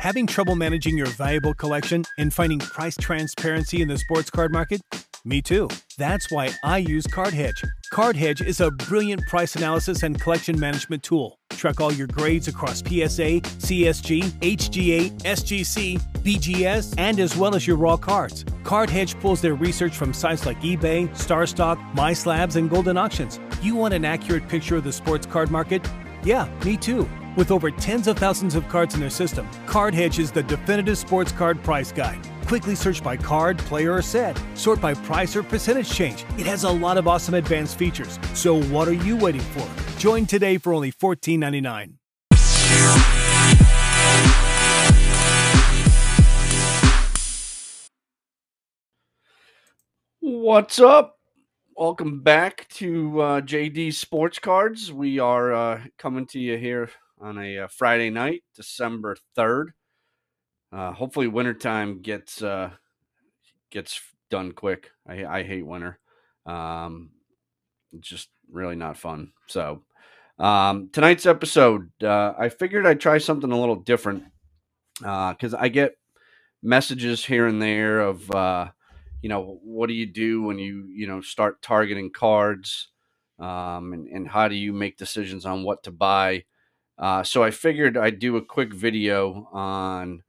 Having trouble managing your valuable collection and finding price transparency in the sports card market? Me too. That's why I use CardHedge. CardHedge is a brilliant price analysis and collection management tool. Track all your grades across PSA, CSG, HGA, SGC, BGS, and as well as your raw cards. CardHedge pulls their research from sites like eBay, StarStock, MySlabs, and Goldin Auctions. You want an accurate picture of the sports card market? Yeah, me too. With over tens of thousands of cards in their system, CardHedge is the definitive sports card price guide. Quickly search by card, player, or set. Sort by price or percentage change. It has a lot of awesome advanced features. So what are you waiting for? Join today for only $14.99. What's up? Welcome back to uh, JD Sports Cards. We are uh, coming to you here on a uh, Friday night, December 3rd. Uh, hopefully, wintertime gets uh, gets done quick. I, I hate winter. Um, it's just really not fun. So, um, tonight's episode, uh, I figured I'd try something a little different because I get messages here and there of you know, what do you do when you, you know, start targeting cards? Um, and, and how do you make decisions on what to buy? Uh, so I figured I'd do a quick video on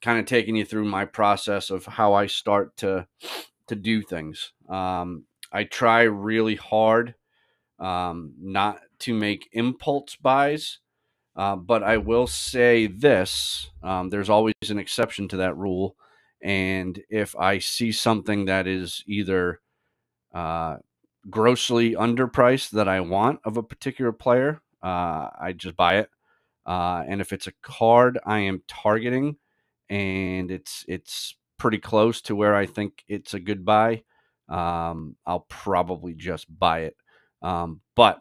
kind of taking you through my process of how I start to to do things. Um, I try really hard um, not to make impulse buys, uh, but I will say this: um, there's always an exception to that rule. And if I see something that is either uh, grossly underpriced that I want of a particular player, uh, I just buy it. Uh, and if it's a card I am targeting and it's it's pretty close to where I think it's a good buy, um, I'll probably just buy it. Um, but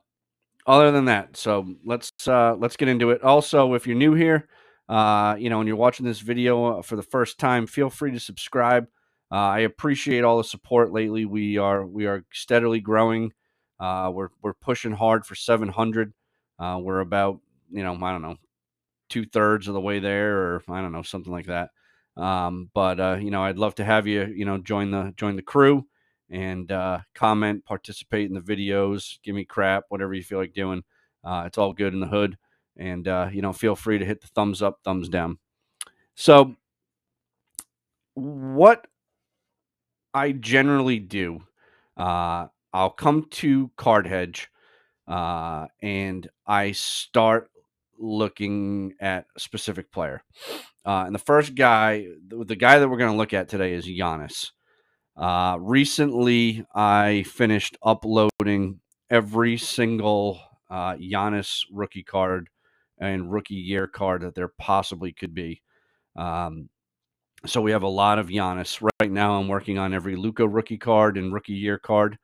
other than that, so let's uh, let's get into it. Also, if you're new here, uh, you know, when you're watching this video for the first time, feel free to subscribe. Uh, I appreciate all the support lately. We are we are steadily growing. Uh, we're we're pushing hard for 700. Uh, we're about you know I don't know two thirds of the way there, or I don't know something like that. Um, but uh, you know, I'd love to have you you know join the join the crew and uh, comment, participate in the videos, give me crap, whatever you feel like doing. Uh, it's all good in the hood and uh, you know feel free to hit the thumbs up thumbs down so what i generally do uh, i'll come to CardHedge uh, and i start looking at a specific player uh, and the first guy the, guy that we're going to look at today is Giannis uh, recently i finished uploading every single uh, Giannis rookie card and rookie year card that there possibly could be. Um, so we have a lot of Giannis right now. I'm working on every Luka rookie card and rookie year card.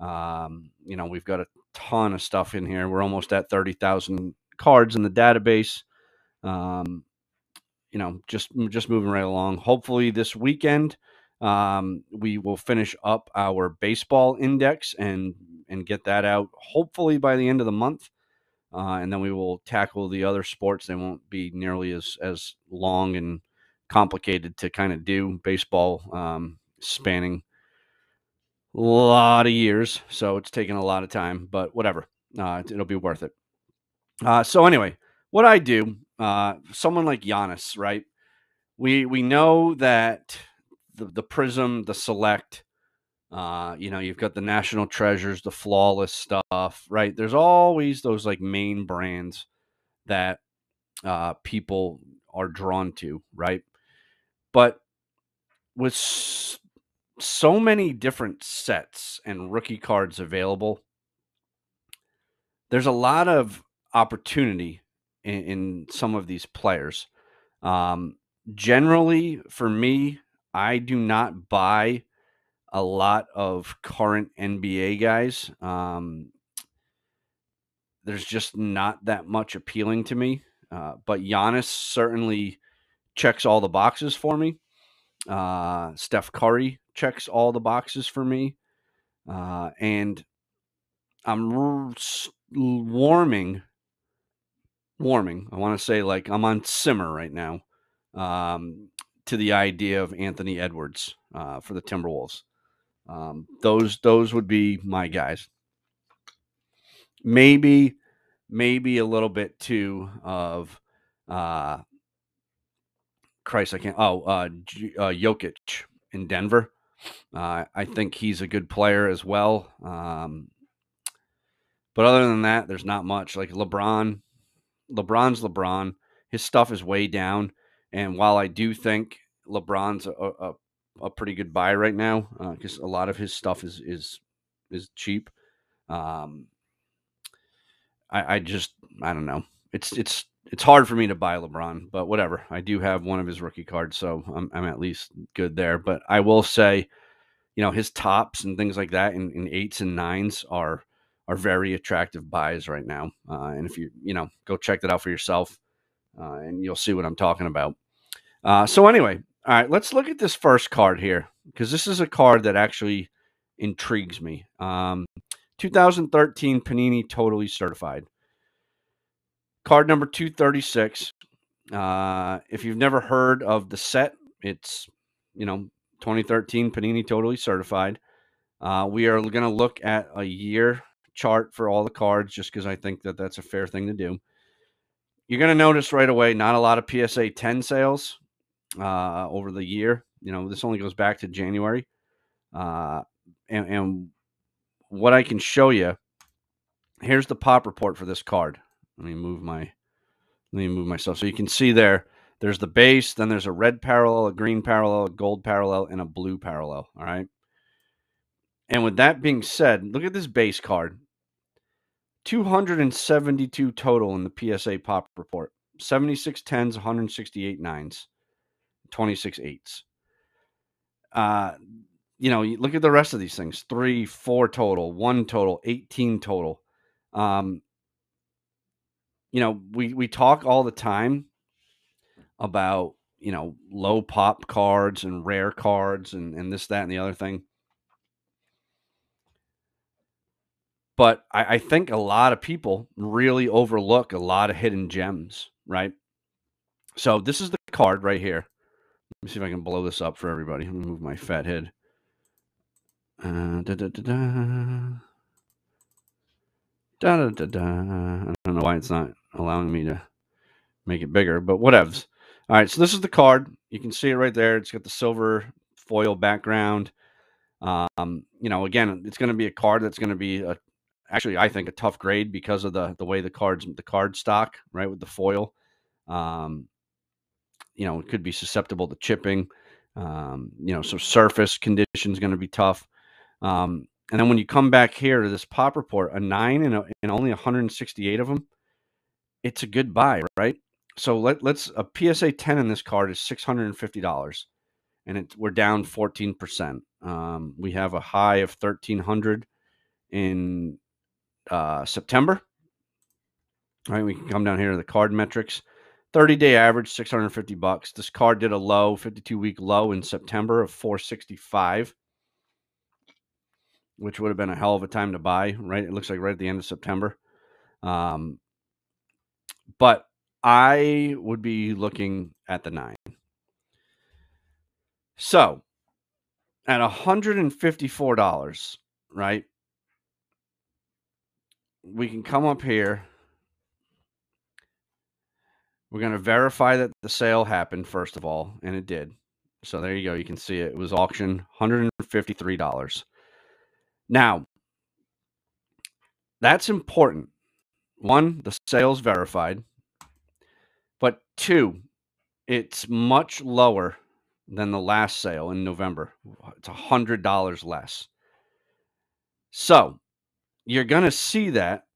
Um, you know, we've got a ton of stuff in here. We're almost at thirty thousand cards in the database. Um, you know, just just moving right along. Hopefully this weekend um, we will finish up our baseball index and and get that out. Hopefully by the end of the month uh, and then we will tackle the other sports. They won't be nearly as as long and complicated to kind of do. Baseball um, spanning lot of years, so it's taking a lot of time, but whatever. Uh, it'll be worth it. Uh, so anyway, what I do, uh, someone like Giannis, right? We we know that the the Prism, the Select, uh, you know, you've got the national treasures, the flawless stuff, right? There's always those like main brands that uh, people are drawn to, right? But with so many different sets and rookie cards available, there's a lot of opportunity in, in some of these players. Um, generally, for me, I do not buy a lot of current NBA guys. Um, there's just not that much appealing to me. Uh, but Giannis certainly checks all the boxes for me. Uh, Steph Curry checks all the boxes for me. Uh, and I'm warming, warming. I want to say like I'm on simmer right now um, to the idea of Anthony Edwards uh, for the Timberwolves. Um, those those would be my guys. Maybe maybe a little bit too of uh, Christ. I can't. Oh, uh, J- uh, Jokic in Denver. Uh, I think he's a good player as well. Um, but other than that, there's not much. Like LeBron, LeBron's LeBron. His stuff is way down. And while I do think LeBron's a, a, a pretty good buy right now, because uh, a lot of his stuff is is is cheap. Um, I, I just I don't know. It's it's it's hard for me to buy LeBron, but whatever. I do have one of his rookie cards, so I'm, I'm at least good there. But I will say, you know, his Topps and things like that in, in eights and nines are are very attractive buys right now. Uh, and if you you know go check that out for yourself, uh, and you'll see what I'm talking about. Uh, so anyway, all right, let's look at this first card here because this is a card that actually intrigues me. Um, 2013 Panini Totally Certified. Card number 236. Uh, if you've never heard of the set, it's, you know, 2013 Panini Totally Certified. Uh, we are going to look at a year chart for all the cards just because I think that that's a fair thing to do. You're going to notice right away not a lot of PSA 10 sales uh, over the year. You know, this only goes back to January. Uh, and, and what I can show you, here's the pop report for this card. Let me move my let me move myself so you can see there. There's the base, then there's a red parallel, a green parallel, a gold parallel, and a blue parallel. All right. And with that being said, look at this base card. 272 total in the PSA pop report. 76 tens, 168 nines, 26 eights. Uh, you know, look at the rest of these things three, four total, one total, 18 total. Um, you know, we, we talk all the time about, you know, low pop cards and rare cards and, and this, that, and the other thing. But I, I think a lot of people really overlook a lot of hidden gems, right? So this is the card right here. Let me see if I can blow this up for everybody. Let me move my fat head. Uh, da, da, da, da. Da, da, da, da. I don't know why it's not allowing me to make it bigger, but whatevs. All right, so this is the card. You can see it right there. It's got the silver foil background. Um, you know, again, it's going to be a card that's going to be a, actually, I think, a tough grade because of the the way the cards the card stock, right, with the foil. Um, you know, it could be susceptible to chipping. Um, you know, so surface conditions going to be tough. Um, and then when you come back here to this pop report, a nine and, a, and only 168 of them, it's a good buy, right? So let, let's a PSA 10 in this card is $650 and it, we're down 14%. Um, we have a high of 1300 in uh, September. All right, we can come down here to the card metrics. 30 day average 650 bucks. This card did a low 52 week low in September of 465 which would have been a hell of a time to buy, right? It looks like right at the end of September. Um, but I would be looking at the nine. So at $154, right? We can come up here. We're going to verify that the sale happened, first of all, and it did. So there you go. You can see it. It was auction $153. Now, that's important. One, the sales verified. But two, it's much lower than the last sale in November. It's a $100 less. So you're to see that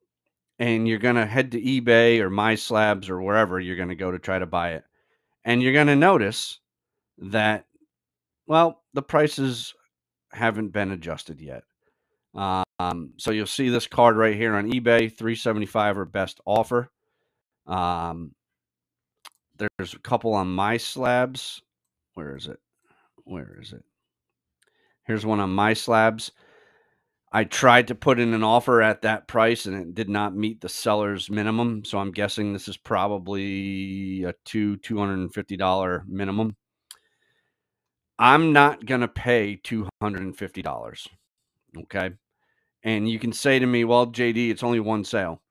and you're to head to eBay or MySlabs or wherever you're to go to try to buy it. And you're to notice that, well, the prices haven't been adjusted yet. Um, so you'll see this card right here on eBay, 375 or best offer. Um, there's a couple on MySlabs. Where is it? Where is it? Here's one on MySlabs. I tried to put in an offer at that price and it did not meet the seller's minimum. So I'm guessing this is probably a two two hundred and fifty dollar minimum. I'm not gonna pay two hundred and fifty dollars. Okay. And you can say to me, well, JD, it's only one sale.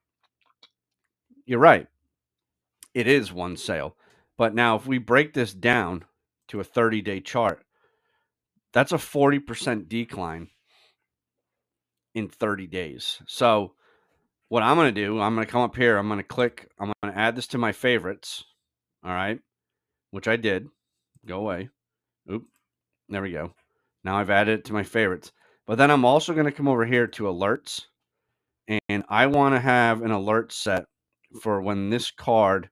You're right. It is one sale. But now if we break this down to a 30 day chart, that's a 40% decline in 30 days. So what I'm going to do, I'm going to come up here, I'm going to click, I'm going to add this to my favorites. All right. Which I did. Go away. Oop. There we go. Now I've added it to my favorites. But then I'm also going to come over here to alerts. And I want to have an alert set for when this card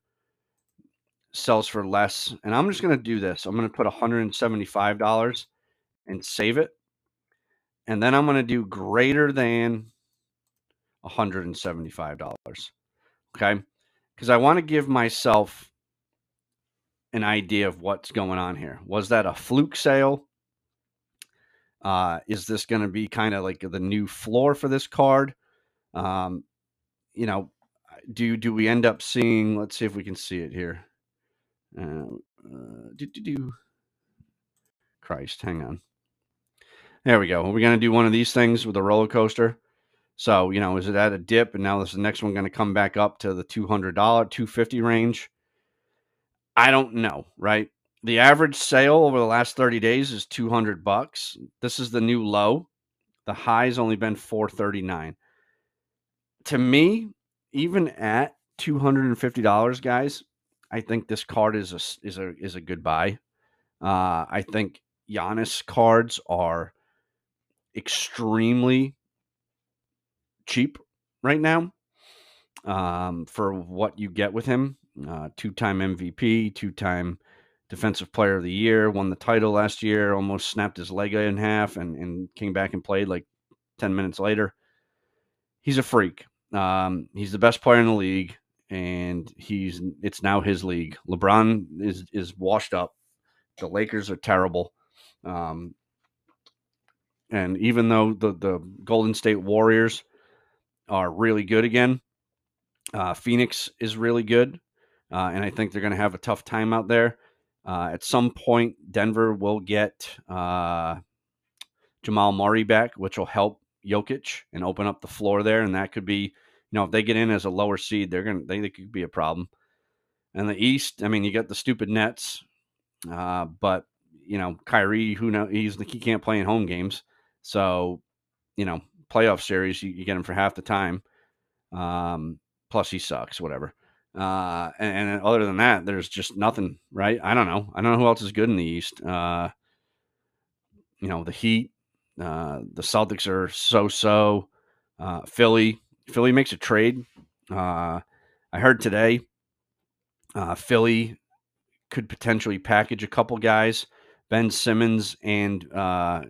sells for less. And I'm just going to do this. I'm going to put $175 and save it. And then I'm going to do greater than $175. Okay. Because I want to give myself an idea of what's going on here. Was that a fluke sale? Uh, is this going to be kind of like the new floor for this card? Um, you know, do do we end up seeing? Let's see if we can see it here. Uh, uh, do, do, do. Christ, hang on. There we go. We're we going to do one of these things with a roller coaster? So, you know, is it at a dip and now this is the next one going to come back up to the $200, 250 range? I don't know, right? The average sale over the last 30 days is 200 bucks. This is the new low. The high's only been 439. To me, even at $250, guys, I think this card is a is a is a good buy. Uh, I think Giannis cards are extremely cheap right now um, for what you get with him. Uh, two time MVP, two time Defensive Player of the Year, won the title last year, almost snapped his leg in half, and, and came back and played like 10 minutes later. He's a freak. Um, he's the best player in the league, and he's it's now his league. LeBron is is washed up. The Lakers are terrible. Um, and even though the, the Golden State Warriors are really good again, uh, Phoenix is really good. Uh, and I think they're going to have a tough time out there. Uh, at some point, Denver will get uh, Jamal Murray back, which will help Jokic and open up the floor there. And that could be, you know, if they get in as a lower seed, they're to, they, they could be a problem. And the East, I mean, you got the stupid Nets, uh, but you know, Kyrie, who know he's he can't play in home games. So, you know, playoff series, you, you get him for half the time. Um, plus, he sucks, whatever. Uh, and, and, other than that, there's just nothing, right? I don't know. I don't know who else is good in the East. Uh, you know, the Heat, uh, the Celtics are so so. Uh, Philly, Philly makes a trade. Uh, I heard today, uh, Philly could potentially package a couple guys, Ben Simmons and uh,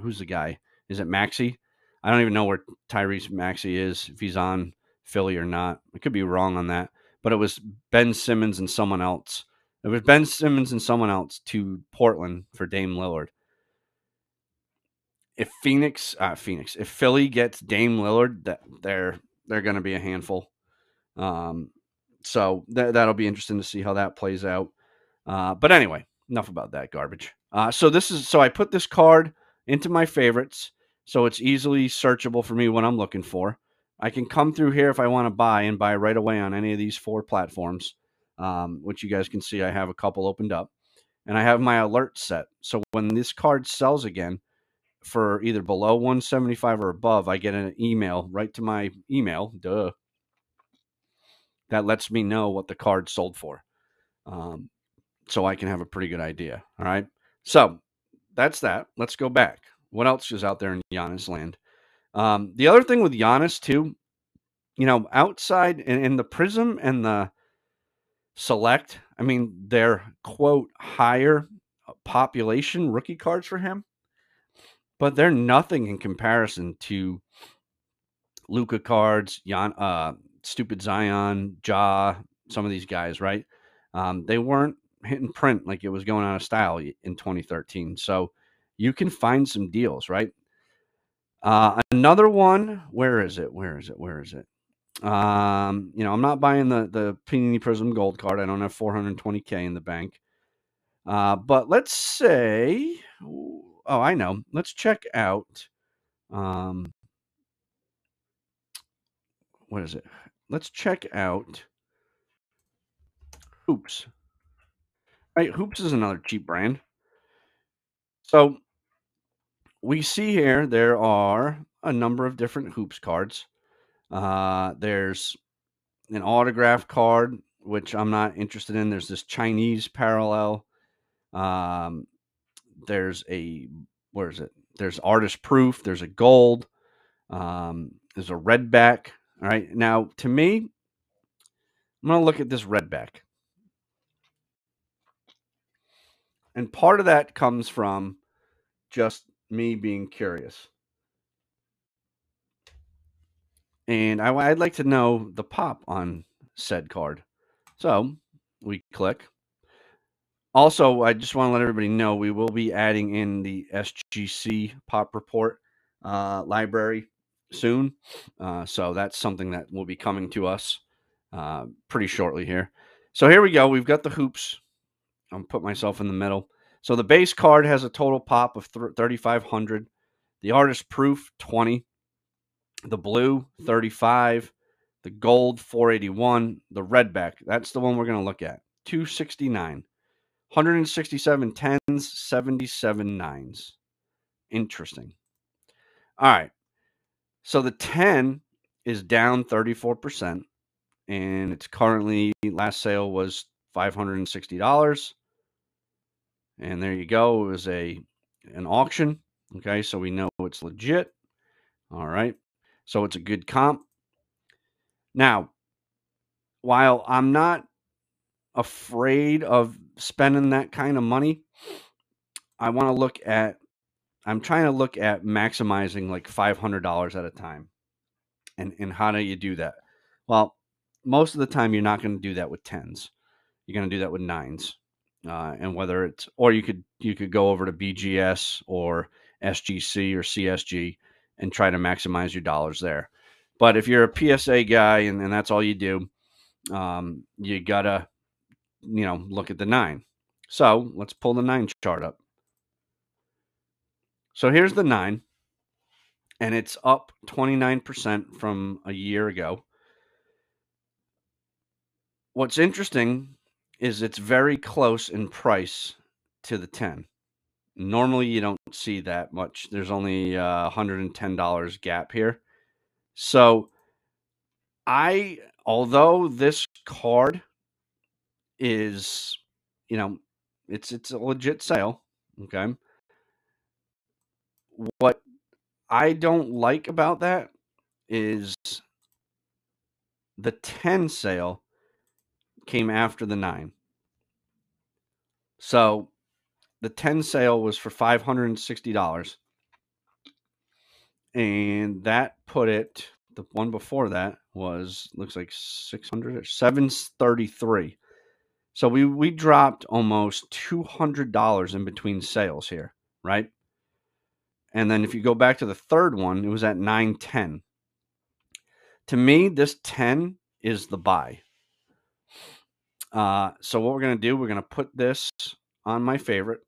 who's the guy? Is it Maxey? I don't even know where Tyrese Maxey is, if he's on Philly or not. I could be wrong on that. But it was Ben Simmons and someone else. It was Ben Simmons and someone else to Portland for Dame Lillard. If Phoenix, uh, Phoenix, if Philly gets Dame Lillard, that they're they're going to be a handful. Um, so th- that'll be interesting to see how that plays out. Uh, but anyway, enough about that garbage. Uh, so this is so I put this card into my favorites, so it's easily searchable for me when I'm looking for. I can come through here if I want to buy and buy right away on any of these four platforms, um, which you guys can see I have a couple opened up. And I have my alert set. So when this card sells again for either below 175 or above, I get an email right to my email, duh, that lets me know what the card sold for. Um, so I can have a pretty good idea. All right. So that's that. Let's go back. What else is out there in Giannis land? Um, the other thing with Giannis too, you know, outside in, in the Prism and the Select, I mean, they're quote higher population rookie cards for him, but they're nothing in comparison to Luka cards, Jan, uh, stupid Zion, Ja, some of these guys, right? Um, they weren't hitting print like it was going out of style in 2013. So you can find some deals, right? Uh, another one. Where is it? Where is it? Where is it? Um, you know, I'm not buying the the Panini Prism Gold card. I don't have 420k in the bank. Uh, but let's say, oh, I know. Let's check out. Um, what is it? Let's check out Hoops. Right, Hoops is another cheap brand. So we see here there are a number of different Hoops cards. Uh, there's an autograph card, which I'm not interested in. There's this Chinese parallel. Um, there's a where is it? There's artist proof. There's a gold. Um, there's a red back. All right. Now, to me, I'm going to look at this red back. And part of that comes from just me being curious. And I, would like to know the pop on said card. So we click. Also, I just want to let everybody know we will be adding in the SGC pop report uh, library soon. Uh, so that's something that will be coming to us uh, pretty shortly here. So here we go. We've got the hoops. I'm put myself in the middle. So the base card has a total pop of 3,500. The artist proof 20. The blue 35. The gold 481. The red back that's the one we're going to look at 269. 167 tens, 77 nines. Interesting. All right. So the 10 is down 34%, and it's currently, last sale was $560. And there you go. It was a an auction. Okay, so we know it's legit. All right. So it's a good comp. Now, while I'm not afraid of spending that kind of money, I want to look at I'm trying to look at maximizing like $500 at a time. And and how do you do that? Well, most of the time you're not going to do that with 10s. You're going to do that with 9s. Uh, and whether it's or you could you could go over to BGS or SGC or CSG and try to maximize your dollars there. But if you're a PSA guy and, and that's all you do, um, you gotta you know, look at the nine. So let's pull the nine chart up. So here's the nine, and it's up 29% from a year ago. What's interesting is it's very close in price to the 10. Normally, you don't see that much. There's only uh, $110 gap here. So, I, although this card is, you know, it's it's a legit sale. Okay. What I don't like about that is the 10 sale came after the 9. So the 10 sale was for $560. And that put it the one before that was looks like 600 or 733. So we we dropped almost two hundred dollars in between sales here, right? And then if you go back to the third one, it was at nine ten. To me, this ten is the buy. Uh, so what we're gonna do, we're gonna put this on my favorite,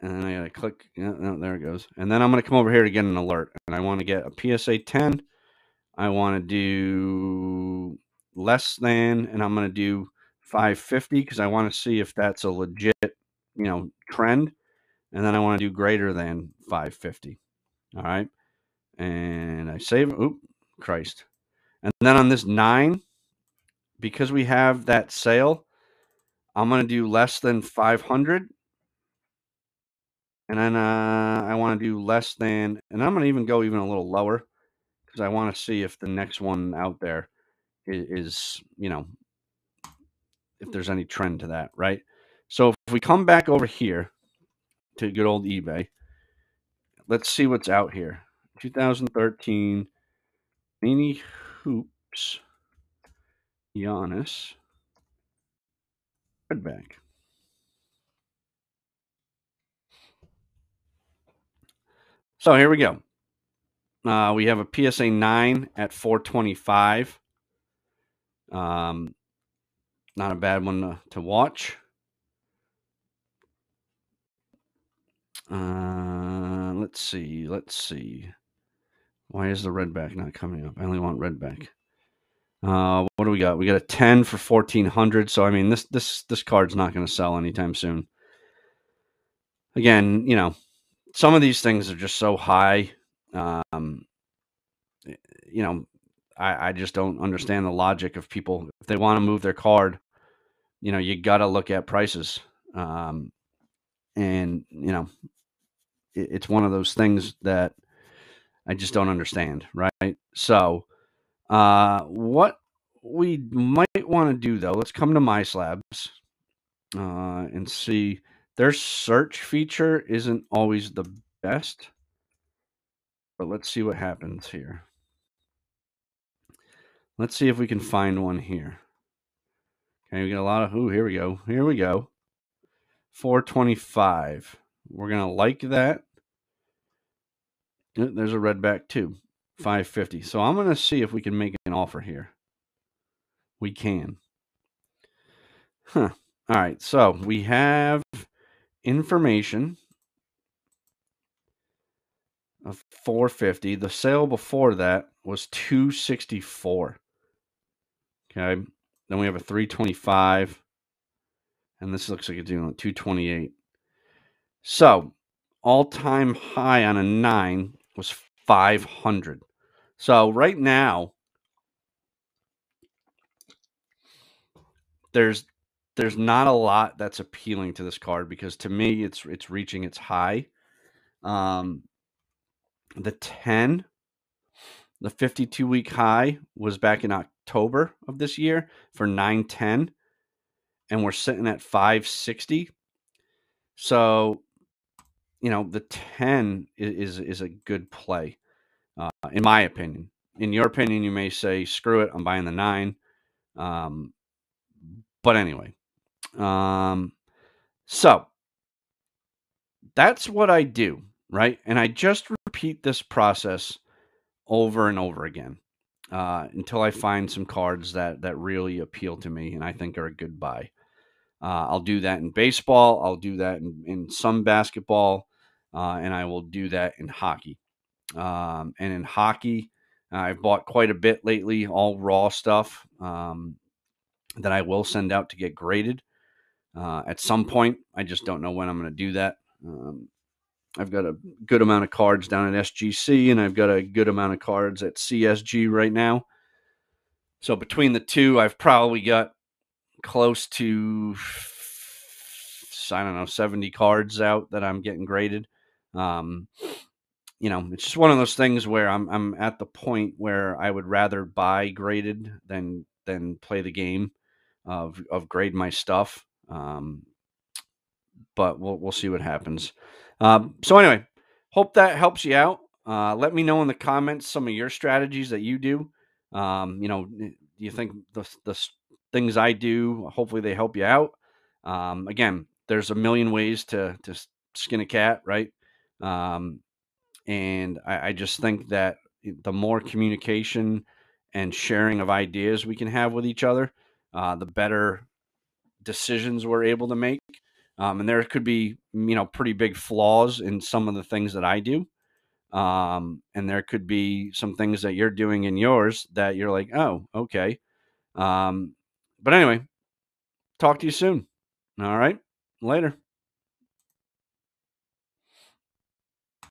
and I gotta click. Yeah, no, there it goes. And then I'm gonna come over here to get an alert, and I want to get a PSA ten. I want to do less than, and I'm going to do 550 because I want to see if that's a legit, you know, trend. And then I want to do greater than 550. All right. And I save, oop, Christ. And then on this nine, because we have that sale, I'm going to do less than 500. And then uh, I want to do less than, and I'm going to even go even a little lower because I want to see if the next one out there is, you know, if there's any trend to that, right? So if we come back over here to good old eBay, let's see what's out here. 2013 Mini Hoops Giannis Redback. So here we go. Uh, we have a PSA 9 at 425. Um, not a bad one to, to watch. Uh, let's see. Let's see. Why is the redback not coming up? I only want redback. Uh, what do we got? We got a 10 for 1400. So I mean this this this card's not going to sell anytime soon. Again, you know, some of these things are just so high. Um, you know, I, I just don't understand the logic of people if they want to move their card. You know, you got to look at prices. Um, and you know, it, it's one of those things that I just don't understand, right? So, uh, what we might want to do though, let's come to MySlabs uh, and see their search feature isn't always the best, but let's see what happens here. Let's see if we can find one here. Okay, we get a lot of, ooh, here we go. Here we go. 425. We're going to like that. There's a redback too, 550. So I'm going to see if we can make an offer here. We can. Huh. All right. So we have information of 450. The sale before that was 264. Okay. Then we have a 325. And this looks like it's doing 228. So all time high on a nine was 500. So right now, there's there's not a lot that's appealing to this card because to me it's it's reaching its high. Um, the 10, the 52 week high was back in October of this year for 910 and we're sitting at 560. So you know, the 10 is, is a good play, uh, in my opinion. In your opinion, you may say, screw it, I'm buying the nine. Um, but anyway, um, so that's what I do, right? And I just repeat this process over and over again uh, until I find some cards that that really appeal to me and I think are a good buy. Uh, I'll do that in baseball. I'll do that in, in some basketball uh, and I will do that in hockey. Um, and in hockey, I've bought quite a bit lately, all raw stuff um, that I will send out to get graded. Uh, at some point, I just don't know when I'm going to do that. Um, I've got a good amount of cards down at SGC, and I've got a good amount of cards at CSG right now. So between the two, I've probably got close to I don't know 70 cards out that I'm getting graded. Um, you know, it's just one of those things where I'm I'm at the point where I would rather buy graded than than play the game of of grade my stuff. Um, but we'll we'll see what happens. Um, so anyway, hope that helps you out. Uh, let me know in the comments some of your strategies that you do. Um, you know, do you think the the things I do, hopefully they help you out. Um, again, there's a million ways to to skin a cat, right? Um, and I, I just think that the more communication and sharing of ideas we can have with each other, uh, the better decisions we're able to make. Um, and there could be, you know, pretty big flaws in some of the things that I do. Um, and there could be some things that you're doing in yours that you're like, oh, okay. Um, but anyway, talk to you soon. All right. Later.